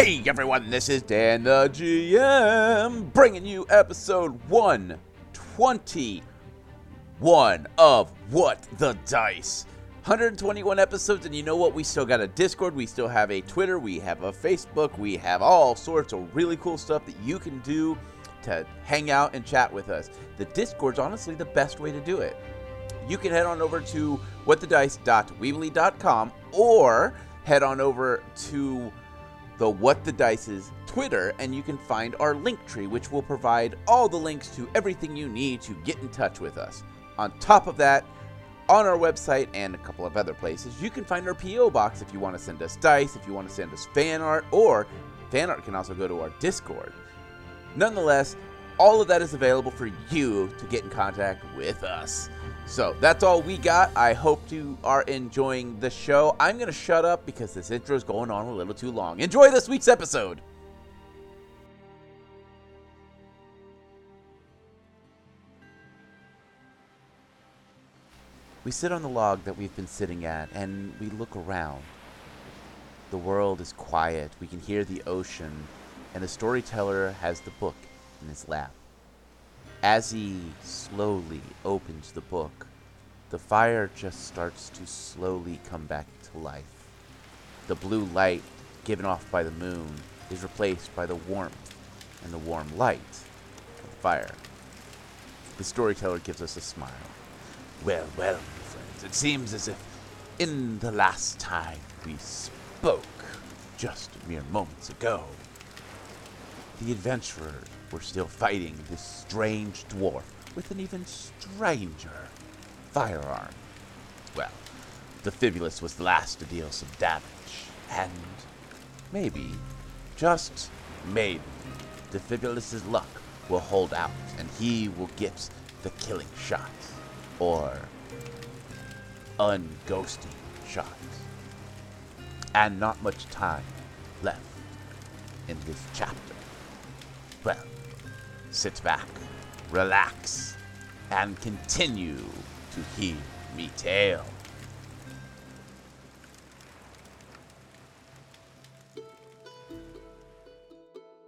Hey everyone, this is Dan the GM, bringing you episode 121 of What the Dice. 121 episodes, and you know what? We still got a Discord, we still have a Twitter, we have a Facebook, we have all sorts of really cool stuff that you can do to hang out and chat with us. The Discord's honestly the best way to do it. You can head on over to whatthedice.weebly.com or head on over to the What the Dice's Twitter, and you can find our link tree, which will provide all the links to everything you need to get in touch with us. On top of that, on our website and a couple of other places, you can find our P.O. box if you want to send us dice, if you want to send us fan art, or fan art can also go to our Discord. Nonetheless, all of that is available for you to get in contact with us. So that's all we got. I hope you are enjoying the show. I'm going to shut up because this intro is going on a little too long. Enjoy this week's episode. We sit on the log that we've been sitting at and we look around. The world is quiet. We can hear the ocean, and the storyteller has the book in his lap. As he slowly opens the book, the fire just starts to slowly come back to life. The blue light given off by the moon is replaced by the warmth and the warm light of the fire. The storyteller gives us a smile. Well, well, friends, it seems as if in the last time we spoke, just mere moments ago, the adventurers were still fighting this strange dwarf with an even stranger firearm. Well, Defibulus was the last to deal some damage, and maybe, just maybe, Defibulus's luck will hold out and he will get the killing shot, or unghosting shots. And not much time left in this chapter. Well, sit back, relax, and continue to hear me tale.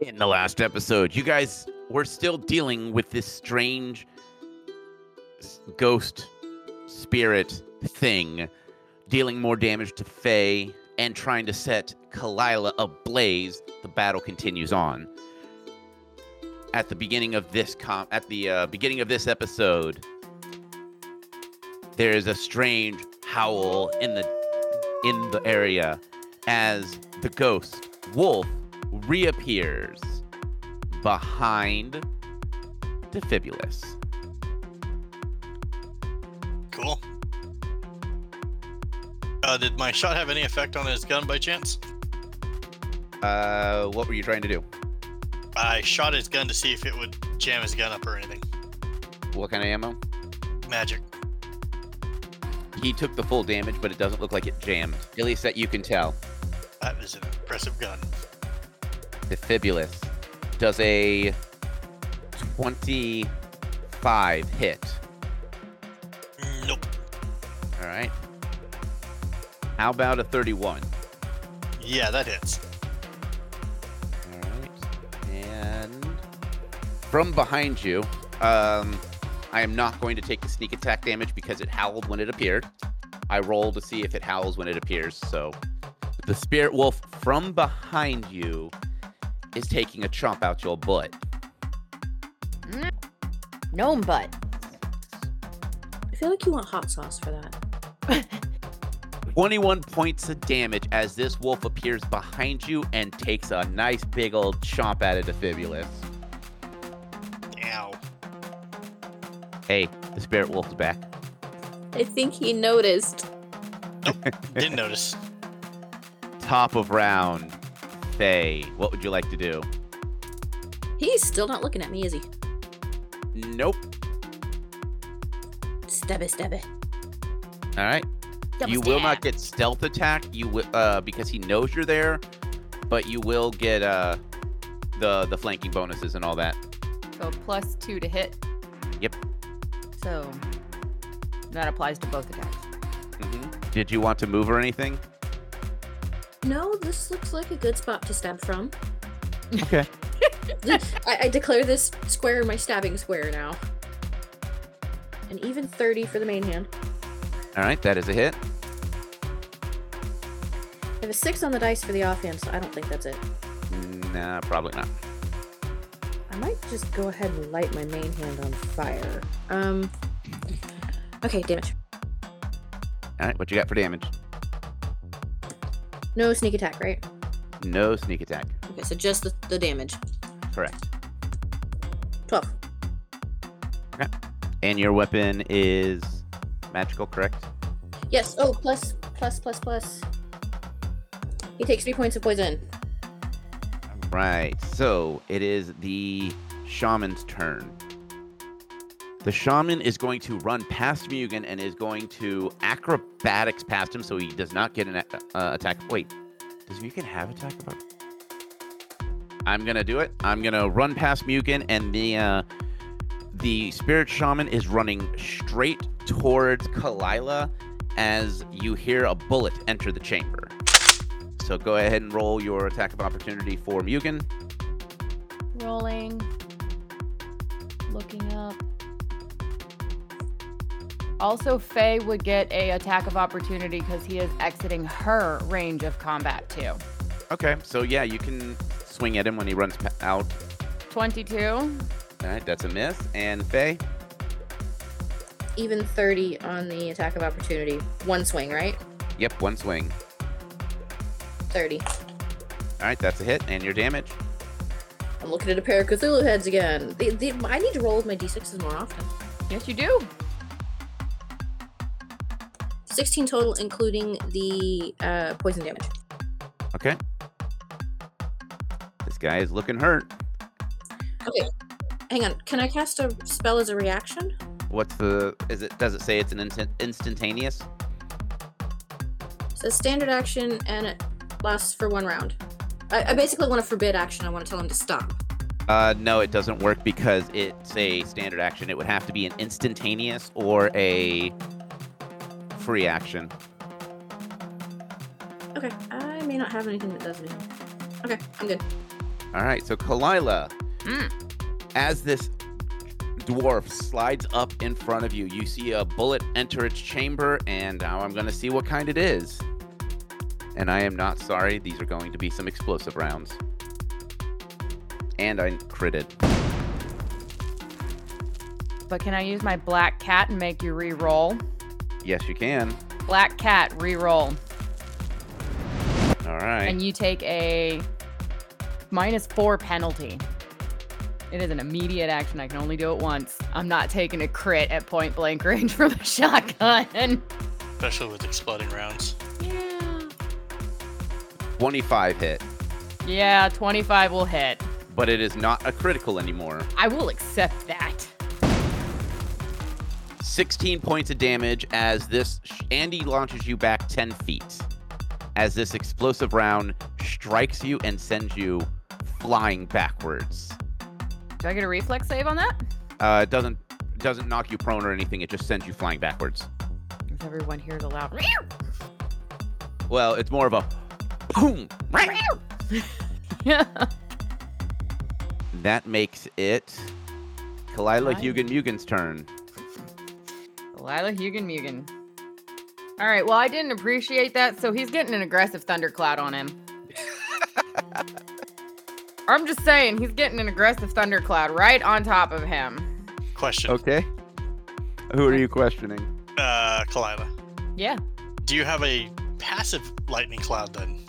In the last episode, you guys were still dealing with this strange ghost spirit thing, dealing more damage to Phae and trying to set Kalila ablaze. The battle continues on at the beginning of this com at the uh, beginning of this episode there is a strange howl in the in the area as the ghost wolf reappears behind Defibulus. Uh, did my shot have any effect on his gun by chance? Uh, what were you trying to do? I shot his gun to see if it would jam his gun up or anything. What kind of ammo? Magic. He took the full damage, but it doesn't look like it jammed. At least that you can tell. That is an impressive gun. Defibulus does a 25 hit. Nope. All right. How about a 31? Yeah, that hits. All right. And from behind you, um, I am not going to take the sneak attack damage because it howled when it appeared. I roll to see if it howls when it appears. So the spirit wolf from behind you is taking a chomp out your butt. Gnome butt. I feel like you want hot sauce for that. 21 points of damage as this wolf appears behind you and takes a nice big old chomp at it, Defibulus. Ow. Hey, the spirit wolf's back. I think he noticed. Didn't notice. Top of round. Phae, what would you like to do? He's still not looking at me, is he? Nope. Stab it, stab it. All right. Double you will not get stealth attack. You will uh because he knows you're there, but you will get uh the the flanking bonuses and all that. So plus two to hit. Yep. So that applies to both attacks. hmm Did you want to move or anything? No, this looks like a good spot to stab from. Okay. I, I declare this square my stabbing square now. And even 30 for the main hand. All right, that is a hit. A 6 on the dice for the offhand, so I don't think that's it. Nah, probably not. I might just go ahead and light my main hand on fire. Um. Okay, damage. All right, what you got for damage? No sneak attack, right? No sneak attack. Okay, so just the, the damage. Correct. 12. Okay. And your weapon is magical, correct? Yes. Oh, plus, plus, plus, plus. He takes 3 points of poison. Right. So it is the shaman's turn. The shaman is going to run past Mugen and is going to acrobatics past him so he does not get an a- uh, attack. Wait, does Mugen have attack? I'm gonna do it. I'm gonna run past Mugen and the uh, the spirit shaman is running straight towards Kalila as you hear a bullet enter the chamber. So go ahead and roll your attack of opportunity for Mugen. Rolling. Looking up. Also, Phae would get a attack of opportunity because he is exiting her range of combat too. Okay, so yeah, you can swing at him when he runs pa- out. 22. All right, that's a miss. And Phae, Even 30 on the attack of opportunity. One swing, right? yep, one swing. 30. All right, that's a hit. And your damage. I'm looking at a pair of Cthulhu heads again. The, the, I need to roll with my d6s more often. Yes, you do. 16 total, including the uh, poison damage. Okay. This guy is looking hurt. Okay. Hang on. Can I cast a spell as a reaction? What's the? Is it? Does it say it's an instant, instantaneous? It says standard action and it lasts for one round. I, I basically want to forbid action. I want to tell him to stop. Uh, no, it doesn't work because it's a standard action. It would have to be an instantaneous or a free action. Okay. I may not have anything that does anything. Okay, I'm good. All right, so Kalila, Mm. as this dwarf slides up in front of you, you see a bullet enter its chamber, and now I'm going to see what kind it is. And I am not sorry, these are going to be some explosive rounds. And I critted. But can I use my black cat and make you re-roll? Yes, you can. Black cat re-roll, All right. and you take a minus four penalty. It is an immediate action. I can only do it once. I'm not taking a crit at point blank range from a shotgun. especially with exploding rounds. Yeah. 25 hit, Yeah, 25 will hit. but it is not a critical anymore. I will accept that. 16 points of damage as this Andy launches you back 10 feet. As this explosive round strikes you and sends you flying backwards. Do I get a reflex save on that? Uh, it doesn't doesn't knock you prone or anything. It just sends you flying backwards. If everyone hears a loud. Well, it's more of a. That makes it Kalila Kalila. Hugin Mugen's turn. Lila Hugin Mugen. All right, well, I didn't appreciate that, so he's getting an aggressive thundercloud on him. I'm just saying, he's getting an aggressive thundercloud right on top of him. Question, Okay. Who are you questioning? uh, Kalila, Yeah. do you have a passive lightning cloud then?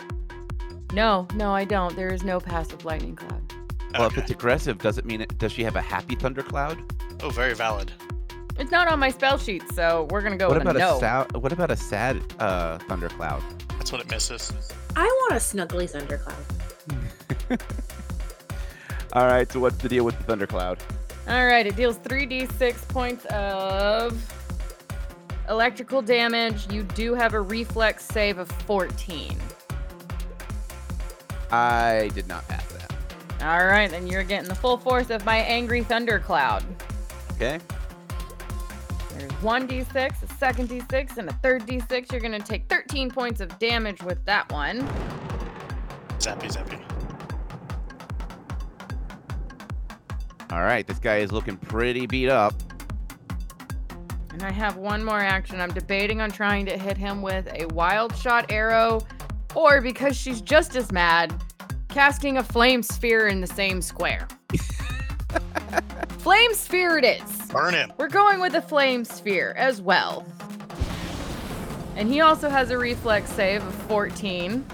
No, no, I don't. There is no passive lightning cloud. Well, if Okay. it's aggressive, does it mean it? Does she have a happy thundercloud? Oh, very valid. It's not on my spell sheet, so we're gonna go what with about a no. a sad? What about a sad uh, thundercloud? That's what it misses. I want a snuggly thundercloud. All right. So what's the deal with the thundercloud? All right, it deals 3d6 points of electrical damage. You do have a reflex save of 14. I did not pass that. All right, then you're getting the full force of my angry thundercloud. Okay. There's one d6, a second d6, and a third d6. You're gonna take 13 points of damage with that one. Zappy, zappy. All right. This guy is looking pretty beat up. And I have one more action. I'm debating on trying to hit him with a wild shot arrow, or because she's just as mad, casting a flame sphere in the same square. flame sphere it is. Burn him. We're going with a flame sphere as well. And he also has a reflex save of 14.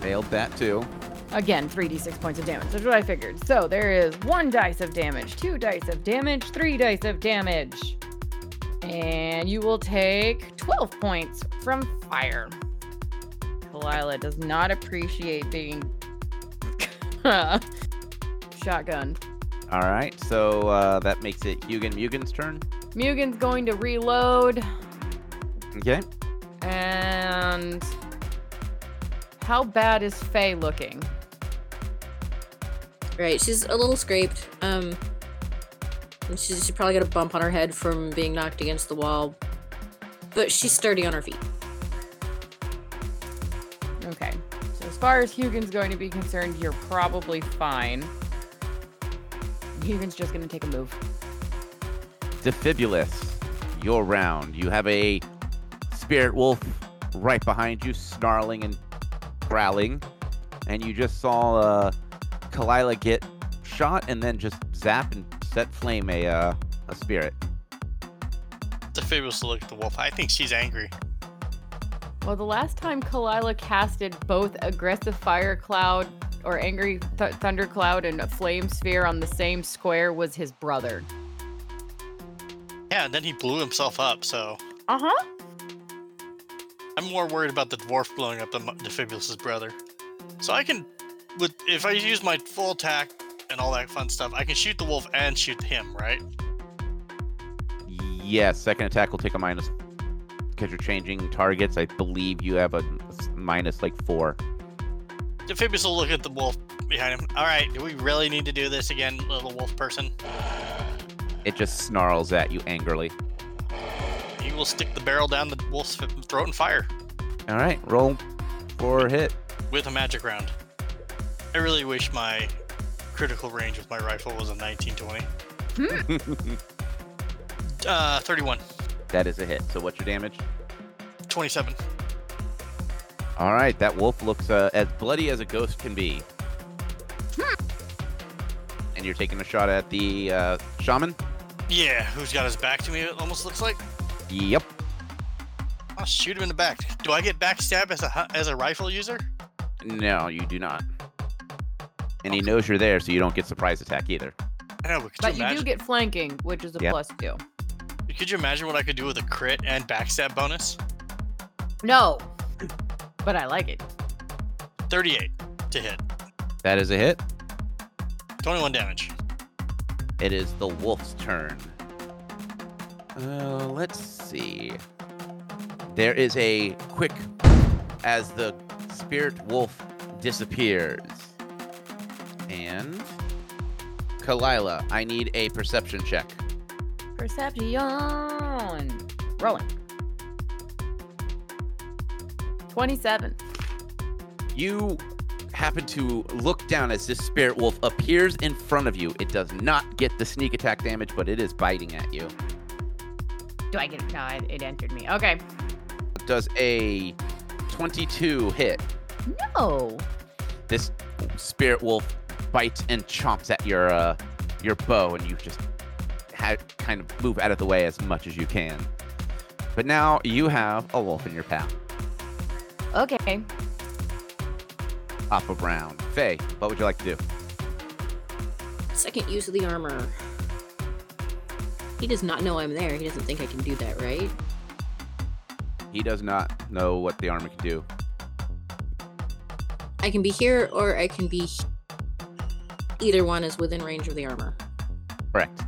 Failed that too. Again, 3d6 points of damage. That's what I figured. So there is one dice of damage, two dice of damage, three dice of damage. And you will take 12 points from fire. Kalila does not appreciate being shotgun. All right. So uh, that makes it Hugin Mugen's turn. Mugen's going to reload. Okay. And how bad is Phae looking? Right, she's a little scraped. Um, and she's she probably got a bump on her head from being knocked against the wall, but she's sturdy on her feet. Okay. So as far as Hugin's going to be concerned, you're probably fine. Hugin's just going to take a move. Defibulus, your round. You have a spirit wolf right behind you, snarling and growling, and you just saw uh, Kalila get shot and then just zap and set flame a uh, a spirit. Defibulus look at the wolf. I think she's angry. Well, the last time Kalila casted both aggressive fire cloud or angry th- thunder cloud and a flame sphere on the same square was his brother. Yeah, and then he blew himself up. So Uh huh. I'm more worried about the dwarf blowing up Defibulus's brother. So I can, with if I use my full attack and all that fun stuff, I can shoot the wolf and shoot him, right? Yes, second attack will take a minus because you're changing targets. I believe you have a minus like four. Defibulus will look at the wolf behind him. All right, do we really need to do this again, little wolf person? It just snarls at you angrily. He will stick the barrel down the wolf's throat and fire All right, roll for hit. with a magic round. I really wish my critical range with my rifle was a 1920. Uh, 31, that is a hit. So what's your damage? 27. All right, that wolf looks uh, as bloody as a ghost can be. And you're taking a shot at the uh, shaman? Yeah, who's got his back to me? It almost looks like. Yep. I'll shoot him in the back. Do I get backstab as a as a rifle user? No, you do not. And he knows you're there, so you don't get surprise attack either. I know, but could But you you imagine? do get flanking, which is a Yep. plus two. Could you imagine what I could do with a crit and backstab bonus? No. But I like it. 38 to hit, That is a hit. 21 damage. It is the wolf's turn. Uh, let's see. There is a quick as the spirit wolf disappears. And Kalila, I need a perception check. Perception. Rolling. 27. You happen to look down as this spirit wolf appears in front of you. It does not get the sneak attack damage, but it is biting at you. Do I get it? No, I- it entered me. Okay. Does a 22 hit? No. this spirit wolf bites and chomps at your uh, your bow, and you just ha- kind of move out of the way as much as you can. But now you have a wolf in your path. Okay. Top of round. Phae, what would you like to do? Second use of the armor. He does not know I'm there. He doesn't think I can do that, right? He does not know what the armor can do. I can be here or I can be. Either one is within range of the armor. Correct.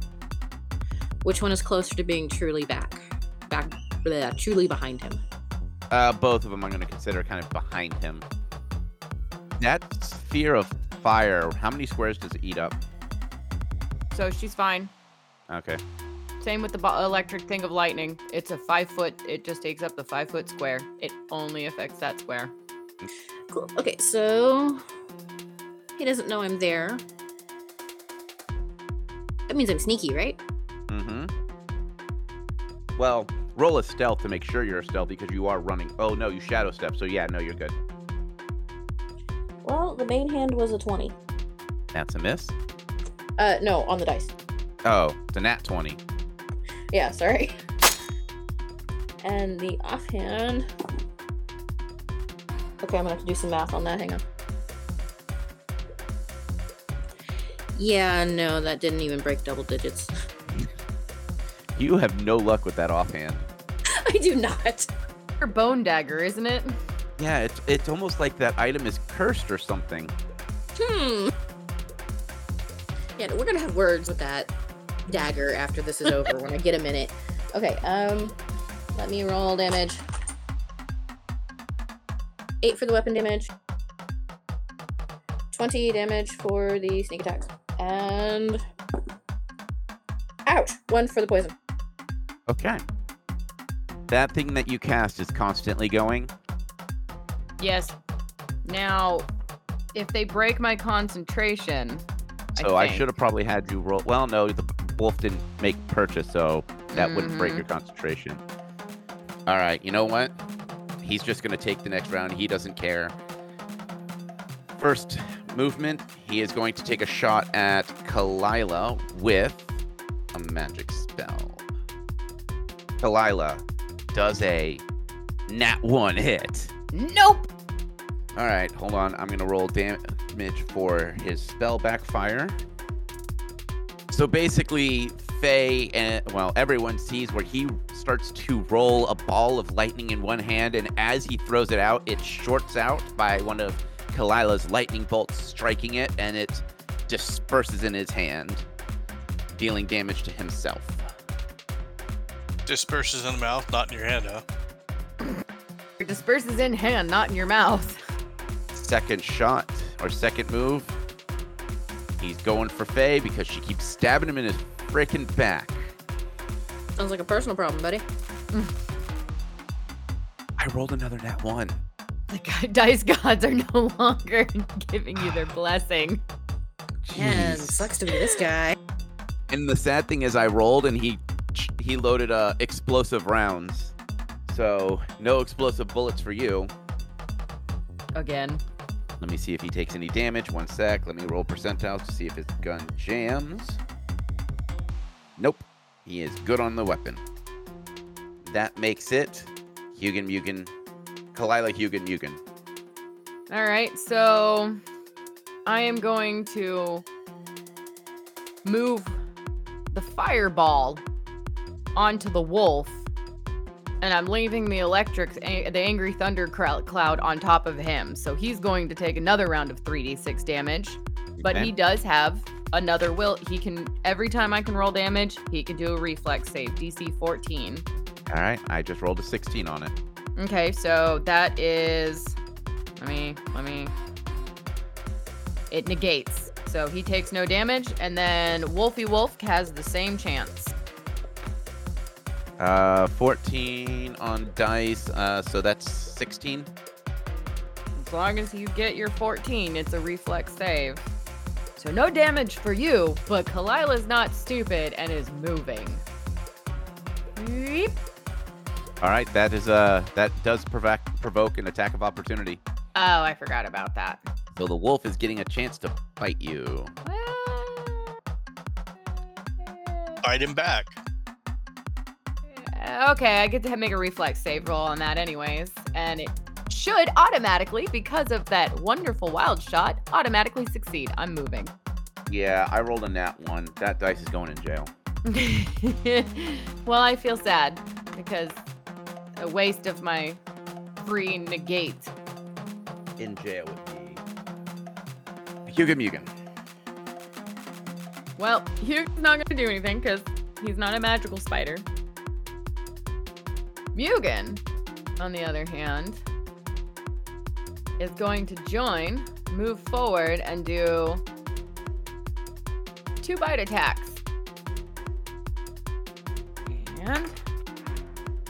Which one is closer to being truly back? Back, bleh, truly behind him. Uh, both of them I'm going to consider kind of behind him. That sphere of fire. How many squares does it eat up? So she's fine. Okay. Same with the bo- electric thing of lightning. It's a five foot. It just takes up the five foot square. It only affects that square. Cool. Okay, so he doesn't know I'm there. That means I'm sneaky, right? Mm-hmm. Well, roll a stealth to make sure you're a stealth because you are running. Oh no, you shadow step. So yeah, no, you're good. Well, the main hand was a 20. That's a miss. Uh, no, on the dice. Oh, it's a nat 20. Yeah, sorry. And the offhand. Okay, I'm gonna have to do some math on that. Hang on. Yeah, no, that didn't even break double digits. You have no luck with that offhand. I do not. Your bone dagger, isn't it? Yeah, it's it's almost like that item is cursed or something. Hmm. Yeah, we're gonna have words with that dagger after this is over when I get a minute. Okay, um, let me roll damage. Eight for the weapon damage. Twenty damage for the sneak attacks, and ouch, one for the poison. Okay. That thing that you cast is constantly going. Yes. Now, if they break my concentration, So I, think- should have probably had you roll. Well, no, the wolf didn't make purchase, so that wouldn't break your mm-hmm. concentration. All right, you know what? He's just going to take the next round. He doesn't care. First movement, he is going to take a shot at Kalila with a magic. Kalila does a nat one hit. Nope. All right, hold on. I'm gonna roll damage for his spell backfire. So basically, Phae and well, everyone sees where he starts to roll a ball of lightning in one hand, and as he throws it out, it shorts out by one of Kalila's lightning bolts striking it, and it disperses in his hand, dealing damage to himself. Disperses in the mouth, not in your hand, huh? It disperses in hand, not in your mouth. Second shot or second move. He's going for Phae because she keeps stabbing him in his freaking back. Sounds like a personal problem, buddy. I rolled another nat one. The god- dice gods are no longer giving you their blessing. Man, Jeez. sucks to be this guy. And the sad thing is, I rolled and he he loaded uh explosive rounds. So no explosive bullets for you. Again. Let me see if he takes any damage. One sec. Let me roll percentiles to see if his gun jams. Nope. He is good on the weapon. That makes it Hugin Mugen. Kalila Hugin Mugen. All right, so I am going to move the fireball onto the wolf, and I'm leaving the electric, the angry thunder cloud on top of him. So he's going to take another round of 3d6 damage, but Okay. he does have another will. He can every time I can roll damage, he can do a reflex save, DC 14. All right. I just rolled a 16 on it. Okay, so that is let me let me it negates. So he takes no damage, and then Wolfie Wolf has the same chance. Uh, 14 on dice. Uh, so that's 16. As long as you get your 14, it's a reflex save. So no damage for you, but Kalila's not stupid and is moving. Beep. All right. That is uh that does provoke provoke an attack of opportunity. Oh, I forgot about that. So the wolf is getting a chance to bite you. Bite him back. Uh, Okay, I get to make a reflex save roll on that, anyways, and it should automatically, because of that wonderful wild shot, automatically succeed. I'm moving. Yeah, I rolled a nat one. That dice is going in jail. well, I feel sad because a waste of my free negate. In jail with me. Hugo Mugen. Well, Hugh's not gonna do anything because he's not a magical spider. Mugen, on the other hand, is going to join move forward and do two bite attacks. And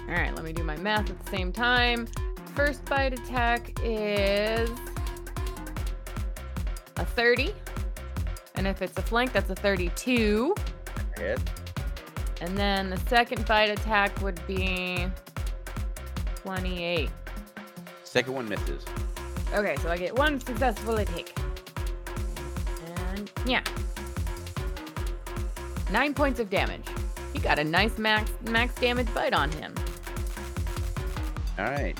all right, let me do my math at the same time. First bite attack is a 30. And if it's a flank, that's a 32. Hit. And then the second bite attack would be 28. Second one misses. Okay, so I get one successful attack. And yeah. Nine points of damage. He got a nice max max damage bite on him. All right.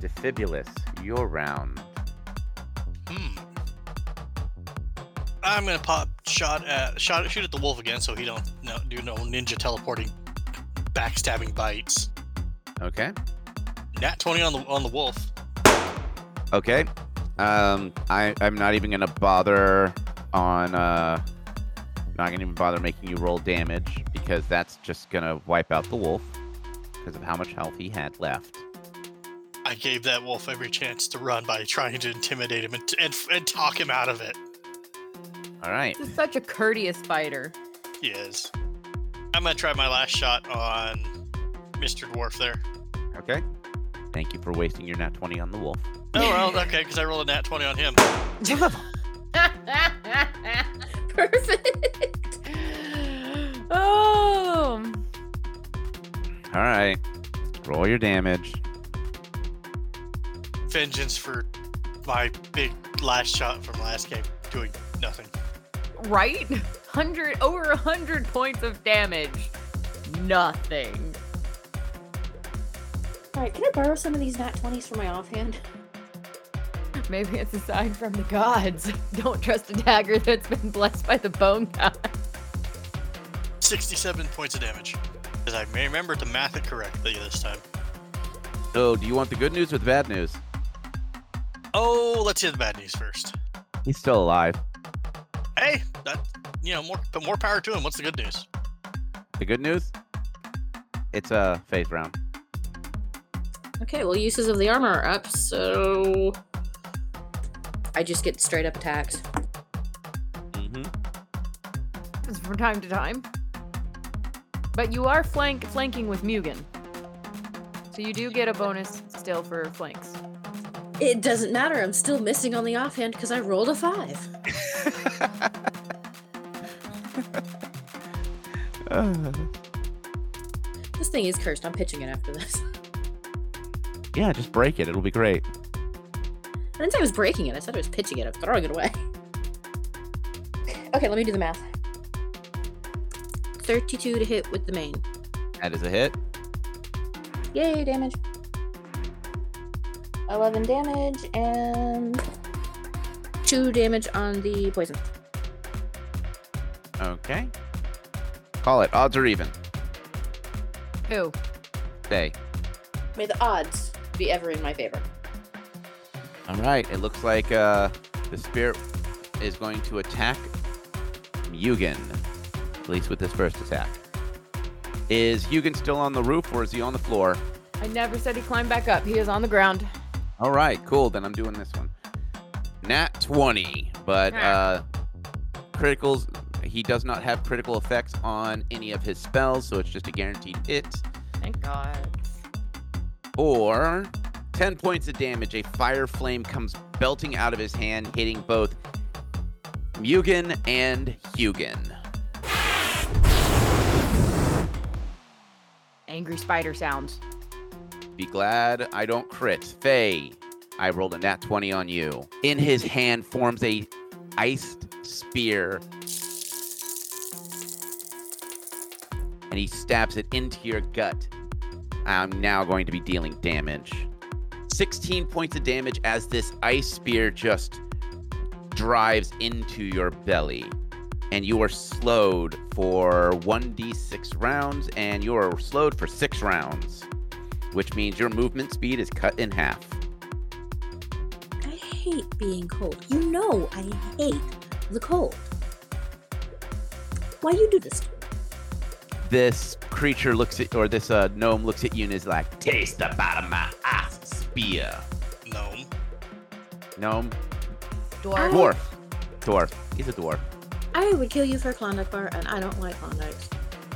Defibulus, your round. Hmm. I'm gonna pop shot at shot shoot at the wolf again, so he don't no, do no ninja teleporting, backstabbing bites. Okay. Nat twenty on the on the wolf. Okay. Um, I I'm not even gonna bother on uh, not gonna even bother making you roll damage because that's just gonna wipe out the wolf because of how much health he had left. I gave that wolf every chance to run by trying to intimidate him and and, and talk him out of it. All right. He's such a courteous fighter. He is. I'm gonna try my last shot on Mr. Dwarf there. Okay. Thank you for wasting your nat 20 on the wolf. Oh well, okay, because I rolled a nat twenty on him. Perfect. oh. All right. Roll your damage. Vengeance for my big last shot from last game, doing nothing. Right? 100 over a 100 points of damage. Nothing. All right, can I borrow some of these nat 20s for my offhand? Maybe it's a sign from the gods. Don't trust a dagger that's been blessed by the bone god. 67 points of damage. Because I may remember to math it correctly this time. So, do you want the good news or the bad news? Oh, let's hear the bad news first. He's still alive. Hey, that you know, more but more power to him. What's the good news? The good news? It's a Phae's round. Okay, well, uses of the armor are up, so. I just get straight up attacked. Mm-hmm. Just from time to time. But you are flank flanking with Mugen. So you do get a bonus still for flanks. It doesn't matter, I'm still missing on the offhand because I rolled a 5. This thing is cursed, I'm pitching it after this. yeah, just break it. It'll be great. I didn't say I was breaking it, I said I was pitching it, I'm throwing it away. Okay, let me do the math. 32 to hit with the main. That is a hit. Yay, damage. 11 damage and 2 damage on the poison. Okay. Call it. Odds or even. Who? Say. May the odds be ever in my favor. All right. It looks like uh, the spirit is going to attack Mugen. At least with this first attack. Is Mugen still on the roof or is he on the floor? I never said he climbed back up. He is on the ground. All right, cool. Then I'm doing this one. Nat 20, but uh, criticals. He does not have critical effects on any of his spells, so it's just a guaranteed hit. Thank God. Or 10 points of damage. A fire flame comes belting out of his hand, hitting both Mugen and Hugin. Angry spider sounds. Be glad I don't crit. Phae, I rolled a nat 20 on you. In his hand forms a iced spear. And he stabs it into your gut. I'm now going to be dealing damage. 16 points of damage as this ice spear just drives into your belly. And you are slowed for 1d6 rounds, and you are slowed for six rounds which means your movement speed is cut in half. I hate being cold. You know I hate the cold. Why you do this? To me? This creature looks at, or this uh, gnome looks at you and is like, "Taste the bottom of my ice spear." Gnome. Gnome, Dwarf. Dwarf. Dwarf. He's a dwarf. I would kill you for a Klondike bar, and I don't like Klondikes.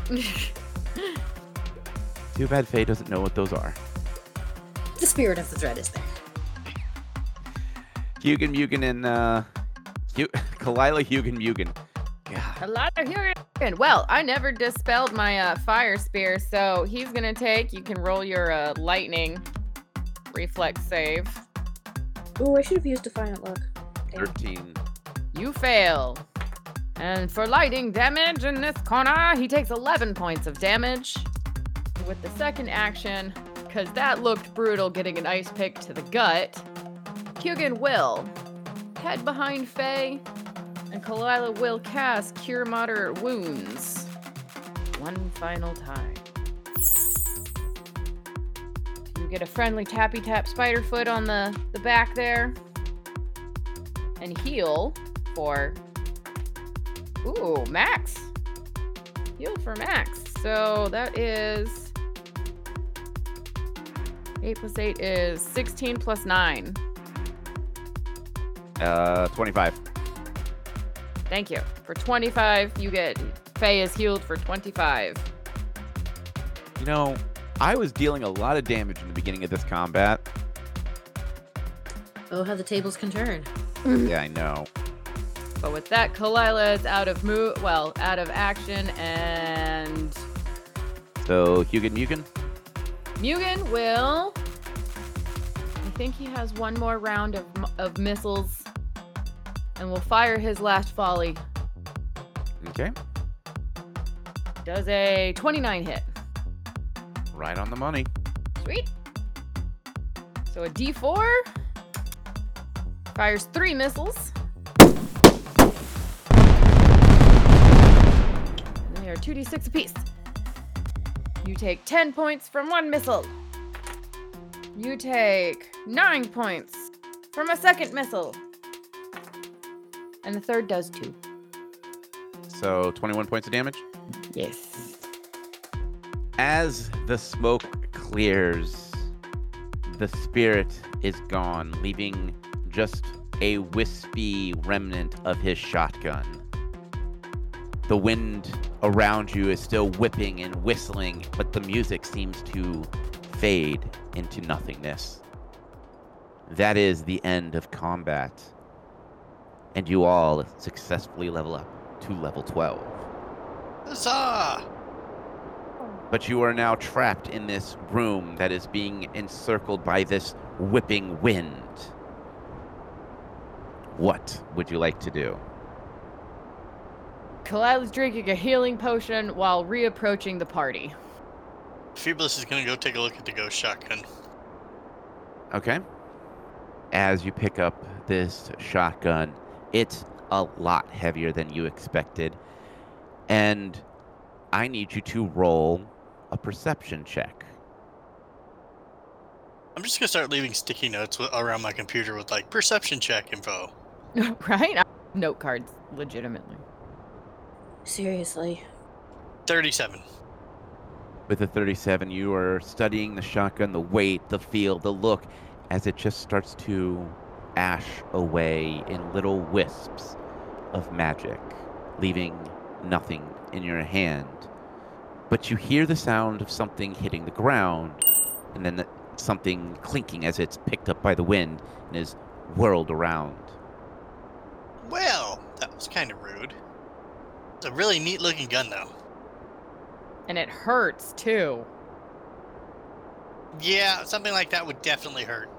Too bad Phae doesn't know what those are. The spirit of the thread is there. Hugin Mugen and uh Hu- Kalila Hugin Mugen. God. A lot of Hugin. Well, I never dispelled my uh, fire spear, so he's gonna take. You can roll your uh, lightning reflex save. Oh, I should have used Defiant Look. Damn. 13. You fail. And for lightning damage in this corner, he takes 11 points of damage. With the second action, because that looked brutal getting an ice pick to the gut, Hugin will head behind Phae, and Kalila will cast Cure Moderate Wounds. One final time. You get a friendly tappy tap spider foot on the, the back there. And heal for Ooh, max. Heal for max. So that is 8 plus 8 is 16 plus 9. Uh 25. Thank you. For 25, you get Phae is healed for 25. You know, I was dealing a lot of damage in the beginning of this combat. Oh, how the tables can turn. Yeah, I know. But with that, Kalila is out of move, well, out of action, and So Hugin Mugen? Mugen will. I think he has one more round of, of missiles, and will fire his last volley. Okay. Does a 29 hit. Right on the money. Sweet. So a D4 fires three missiles. And They are 2d6 apiece. You take 10 points from one missile. You take 9 points from a second missile. And the third does too. So 21 points of damage. Yes. As the smoke clears, the spirit is gone, leaving just a wispy remnant of his shotgun. The wind around you is still whipping and whistling, but the music seems to fade into nothingness. That is the end of combat. And you all successfully level up to level 12. Huzzah! But you are now trapped in this room that is being encircled by this whipping wind. What would you like to do? Kalila is drinking a healing potion while reapproaching the party. Phoebus is gonna go take a look at the ghost shotgun. Okay. As you pick up this shotgun, it's a lot heavier than you expected. And I need you to roll a perception check. I'm just gonna start leaving sticky notes around my computer with like perception check info. right? Note cards, legitimately. Seriously. 37. With a 37, you are studying the shotgun, the weight, the feel, the look, as it just starts to ash away in little wisps of magic, leaving nothing in your hand. But you hear the sound of something hitting the ground, and then the, something clinking as it's picked up by the wind and is whirled around. Well, that was kind of rude. It's a really neat looking gun though. And it hurts too. Yeah, something like that would definitely hurt.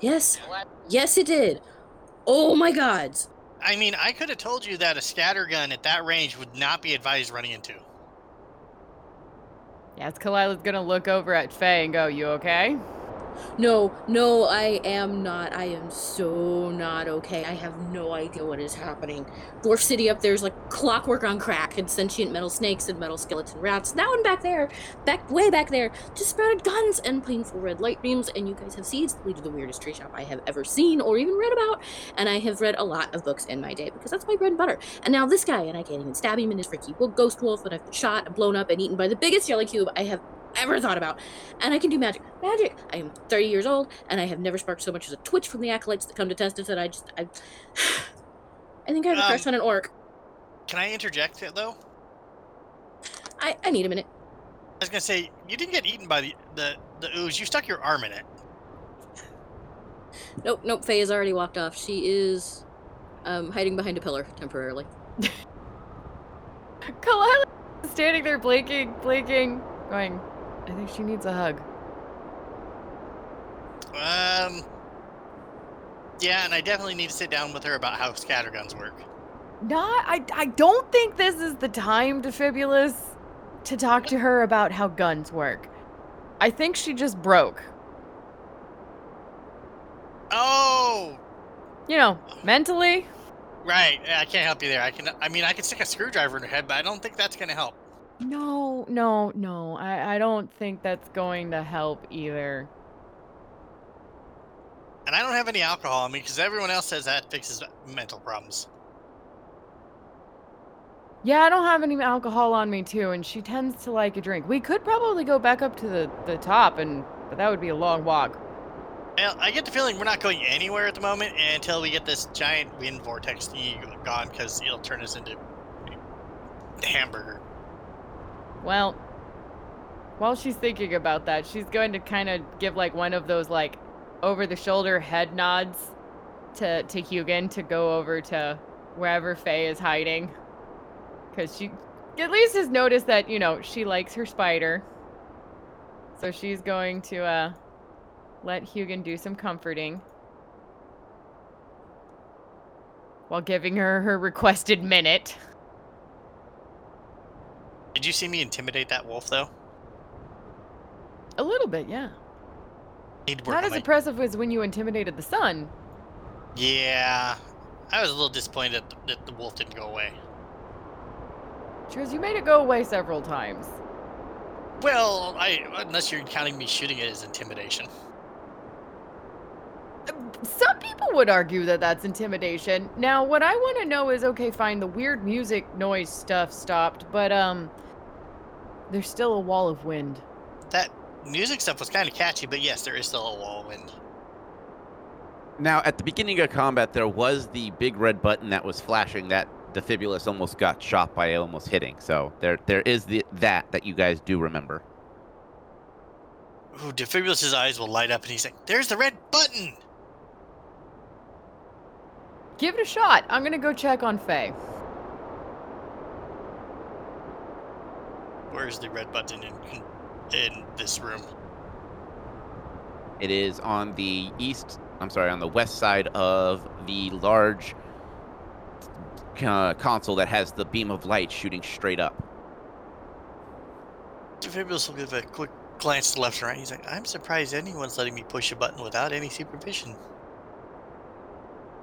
Yes. Yes, it did. Oh my gods. I mean, I could have told you that a scatter gun at that range would not be advised running into. Yes, Kalila's gonna look over at Phae and go, You okay? No, no, I am not. I am so not okay. I have no idea what is happening. Dwarf City up there's like clockwork on crack and sentient metal snakes and metal skeleton rats. That one back there, back way back there, just sprouted guns and painful red light beams. And you guys have seeds that lead to the weirdest tree shop I have ever seen or even read about. And I have read a lot of books in my day because that's my bread and butter. And now this guy, and I can't even stab him in his freaky wo- ghost wolf, and I've been shot and blown up and eaten by the biggest jelly cube I have ever thought about. And I can do magic. Magic. I am 30 years old, and I have never sparked so much as a twitch from the acolytes that come to test us. And I just, I, I think I have a crush Um, on an orc. Can I interject it though? I, I need a minute. I was gonna say you didn't get eaten by the the the ooze. You stuck your arm in it. Nope, nope. Phae has already walked off. She is, um, hiding behind a pillar temporarily. Kalila standing there blinking, blinking, going, I think she needs a hug. Um. Yeah, and I definitely need to sit down with her about how scatterguns work. Not, I, I don't think this is the time, Defibulus, to talk to her about how guns work. I think she just broke. Oh, You know, mentally. right. I can't help you there. I can. I mean, I can stick a screwdriver in her head, but I don't think that's gonna help. No, no, no. I, I don't think that's going to help either. And I don't have any alcohol on me because everyone else says that fixes mental problems. Yeah, I don't have any alcohol on me too, and she tends to like a drink. We could probably go back up to the, the top, and but that would be a long walk. Well, I get the feeling we're not going anywhere at the moment until we get this giant wind vortex gone because it'll turn us into hamburger. Well, while she's thinking about that, she's going to kind of give like one of those like over the shoulder head nods to to Hugin to go over to wherever Phae is hiding. Cuz she at least has noticed that, you know, she likes her spider. So she's going to uh let Hugin do some comforting while giving her her requested minute. Did you see me intimidate that wolf though? A little bit, yeah. Need to work Not as my- impressive as when you intimidated the sun. Yeah, I was a little disappointed that, that the wolf didn't go away. Because you made it go away several times. Well, I unless you're counting me shooting it as intimidation. Some people would argue that that's intimidation. Now, what I want to know is okay, fine, the weird music noise stuff stopped, but um there's still a wall of wind. That music stuff was kind of catchy, but yes, there is still a wall of wind. Now, at the beginning of combat, there was the big red button that was flashing that Defibulus almost got shot by almost hitting. So there, there is the that that you guys do remember. Ooh, Defibulus's eyes will light up, and he's like, "There's the red button." Give it a shot. I'm gonna go check on Phae. Where's the red button in in this room? It is on the east. I'm sorry, on the west side of the large uh, console that has the beam of light shooting straight up. Defibulus will give a quick glance to left and right. He's like, "I'm surprised anyone's letting me push a button without any supervision."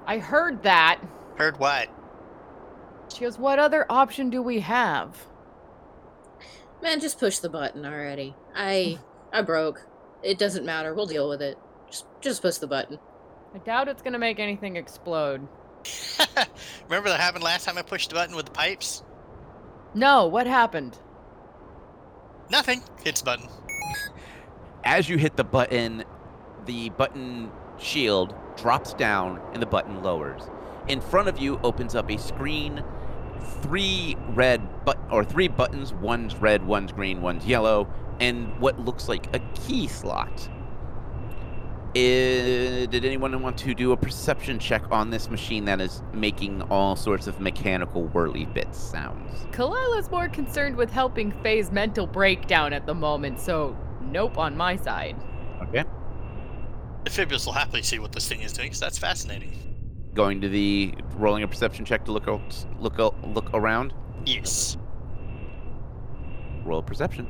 I heard that. Heard what? She goes, What other option do we have? Man, just push the button already. I, I broke. It doesn't matter. We'll deal with it. Just, just push the button. I doubt it's gonna make anything explode. Remember that happened last time I pushed the button with the pipes? No, what happened? Nothing. Hits the button. As you hit the button, the button shield drops down and the button lowers. In front of you opens up a screen, three red but or three buttons, one's red, one's green, one's yellow, and what looks like a key slot. Eh, did anyone want to do a perception check on this machine that is making all sorts of mechanical whirly bits sounds? Kalila's more concerned with helping Phae's mental breakdown at the moment, so nope on my side. Okay. Defibulus will happily see what this thing is doing because that's fascinating. Going to the rolling a perception check to look out, look out, look around. Yes. Roll perception.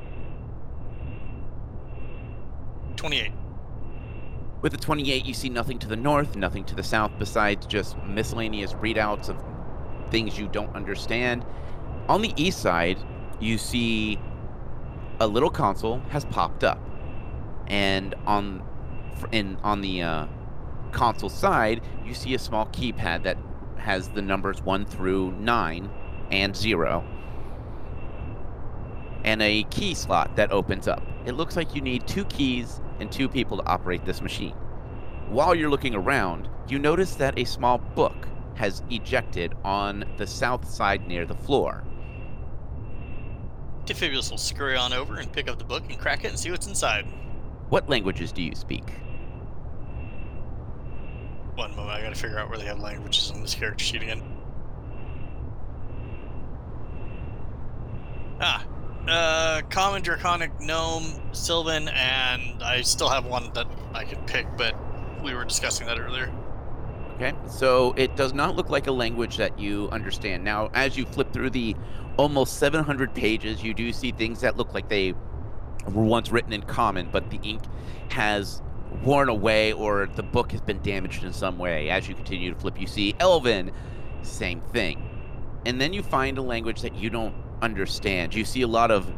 28. With the 28, you see nothing to the north, nothing to the south, besides just miscellaneous readouts of things you don't understand. On the east side, you see a little console has popped up, and on in on the uh, console side, you see a small keypad that has the numbers one through nine and zero, and a key slot that opens up. it looks like you need two keys and two people to operate this machine. While you're looking around, you notice that a small book has ejected on the south side near the floor. Defibulus will scurry on over and pick up the book and crack it and see what's inside. What languages do you speak? One moment, I gotta figure out where they have languages on this character sheet again. Ah, uh, common, draconic, gnome, sylvan, and I still have one that I could pick, but we were discussing that earlier. Okay, so it does not look like a language that you understand. Now, as you flip through the almost 700 pages, you do see things that look like they were once written in common, but the ink has worn away or the book has been damaged in some way. As you continue to flip, you see Elven, same thing. And then you find a language that you don't understand. You see a lot of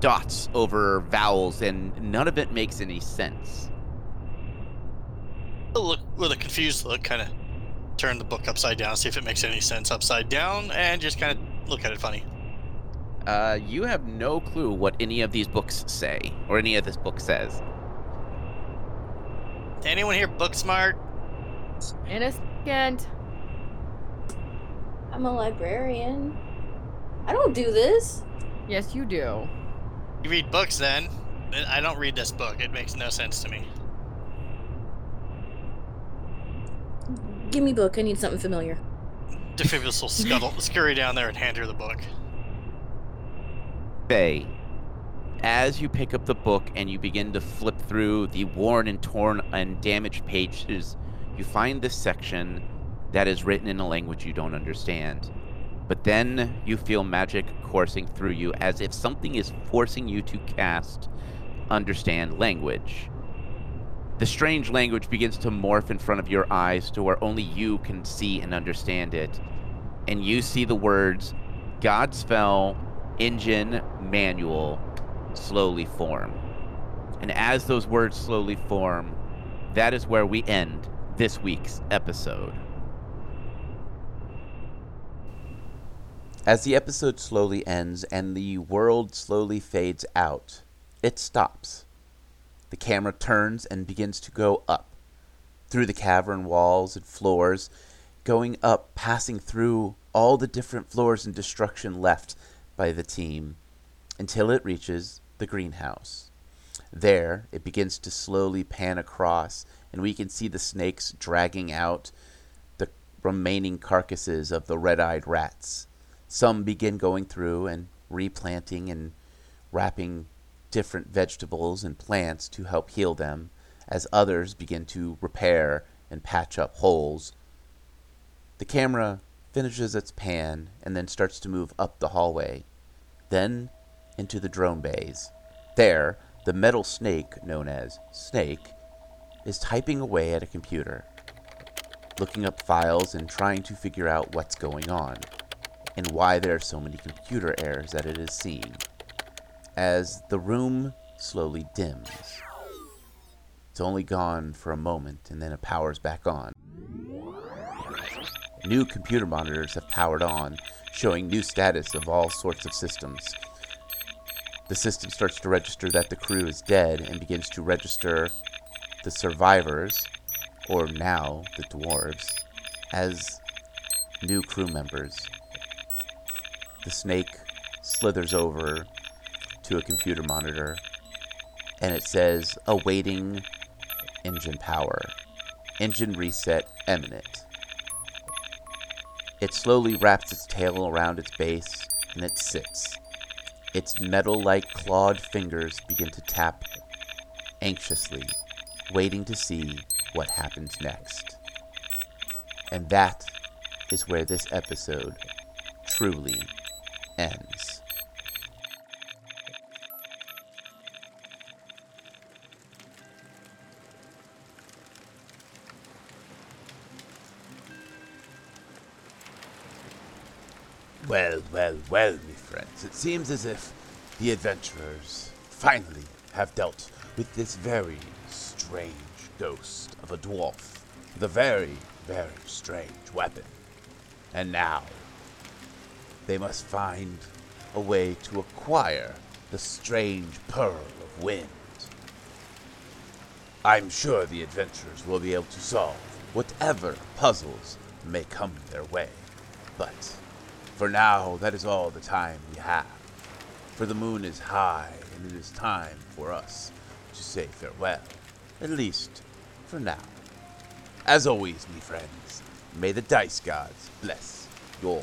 dots over vowels, and none of it makes any sense. I'll look with a confused look, kind of turn the book upside down, see if it makes any sense upside down, and just kind of look at it funny. Uh, you have no clue what any of these books say, or any of this book says. Anyone here book smart? In a second. I'm a librarian. I don't do this. Yes, you do. You read books then? I don't read this book. It makes no sense to me. Give me book. I need something familiar. Defibulus will scuttle, scurry down there and hand her the book. Phae, as you pick up the book and you begin to flip through the worn and torn and damaged pages, you find this section that is written in a language you don't understand. But then you feel magic coursing through you as if something is forcing you to cast understand language. The strange language begins to morph in front of your eyes to where only you can see and understand it. And you see the words Godspell, Engine, Manual slowly form. And as those words slowly form, that is where we end this week's episode. As the episode slowly ends and the world slowly fades out, it stops. The camera turns and begins to go up through the cavern walls and floors, going up, passing through all the different floors and destruction left by the team until it reaches the greenhouse. There, it begins to slowly pan across, and we can see the snakes dragging out the remaining carcasses of the red eyed rats. Some begin going through and replanting and wrapping different vegetables and plants to help heal them, as others begin to repair and patch up holes. The camera finishes its pan and then starts to move up the hallway, then into the drone bays. There, the metal snake, known as Snake, is typing away at a computer, looking up files and trying to figure out what's going on and why there are so many computer errors that it is seeing. As the room slowly dims, it's only gone for a moment and then it powers back on. New computer monitors have powered on, showing new status of all sorts of systems. The system starts to register that the crew is dead and begins to register the survivors, or now the dwarves, as new crew members. The snake slithers over to a computer monitor and it says awaiting engine power. Engine reset imminent. It slowly wraps its tail around its base and it sits. Its metal like clawed fingers begin to tap anxiously, waiting to see what happens next. And that is where this episode truly ends. Well, well, well, me friends, it seems as if the adventurers finally have dealt with this very strange ghost of a dwarf a very, very strange weapon. And now, they must find a way to acquire the strange pearl of wind. I'm sure the adventurers will be able to solve whatever puzzles may come their way. But for now, that is all the time we have. For the moon is high, and it is time for us to say farewell. At least, for now. As always, me friends, may the dice gods bless your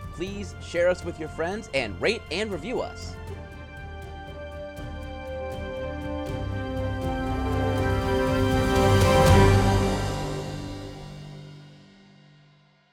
please share us with your friends and rate and review us.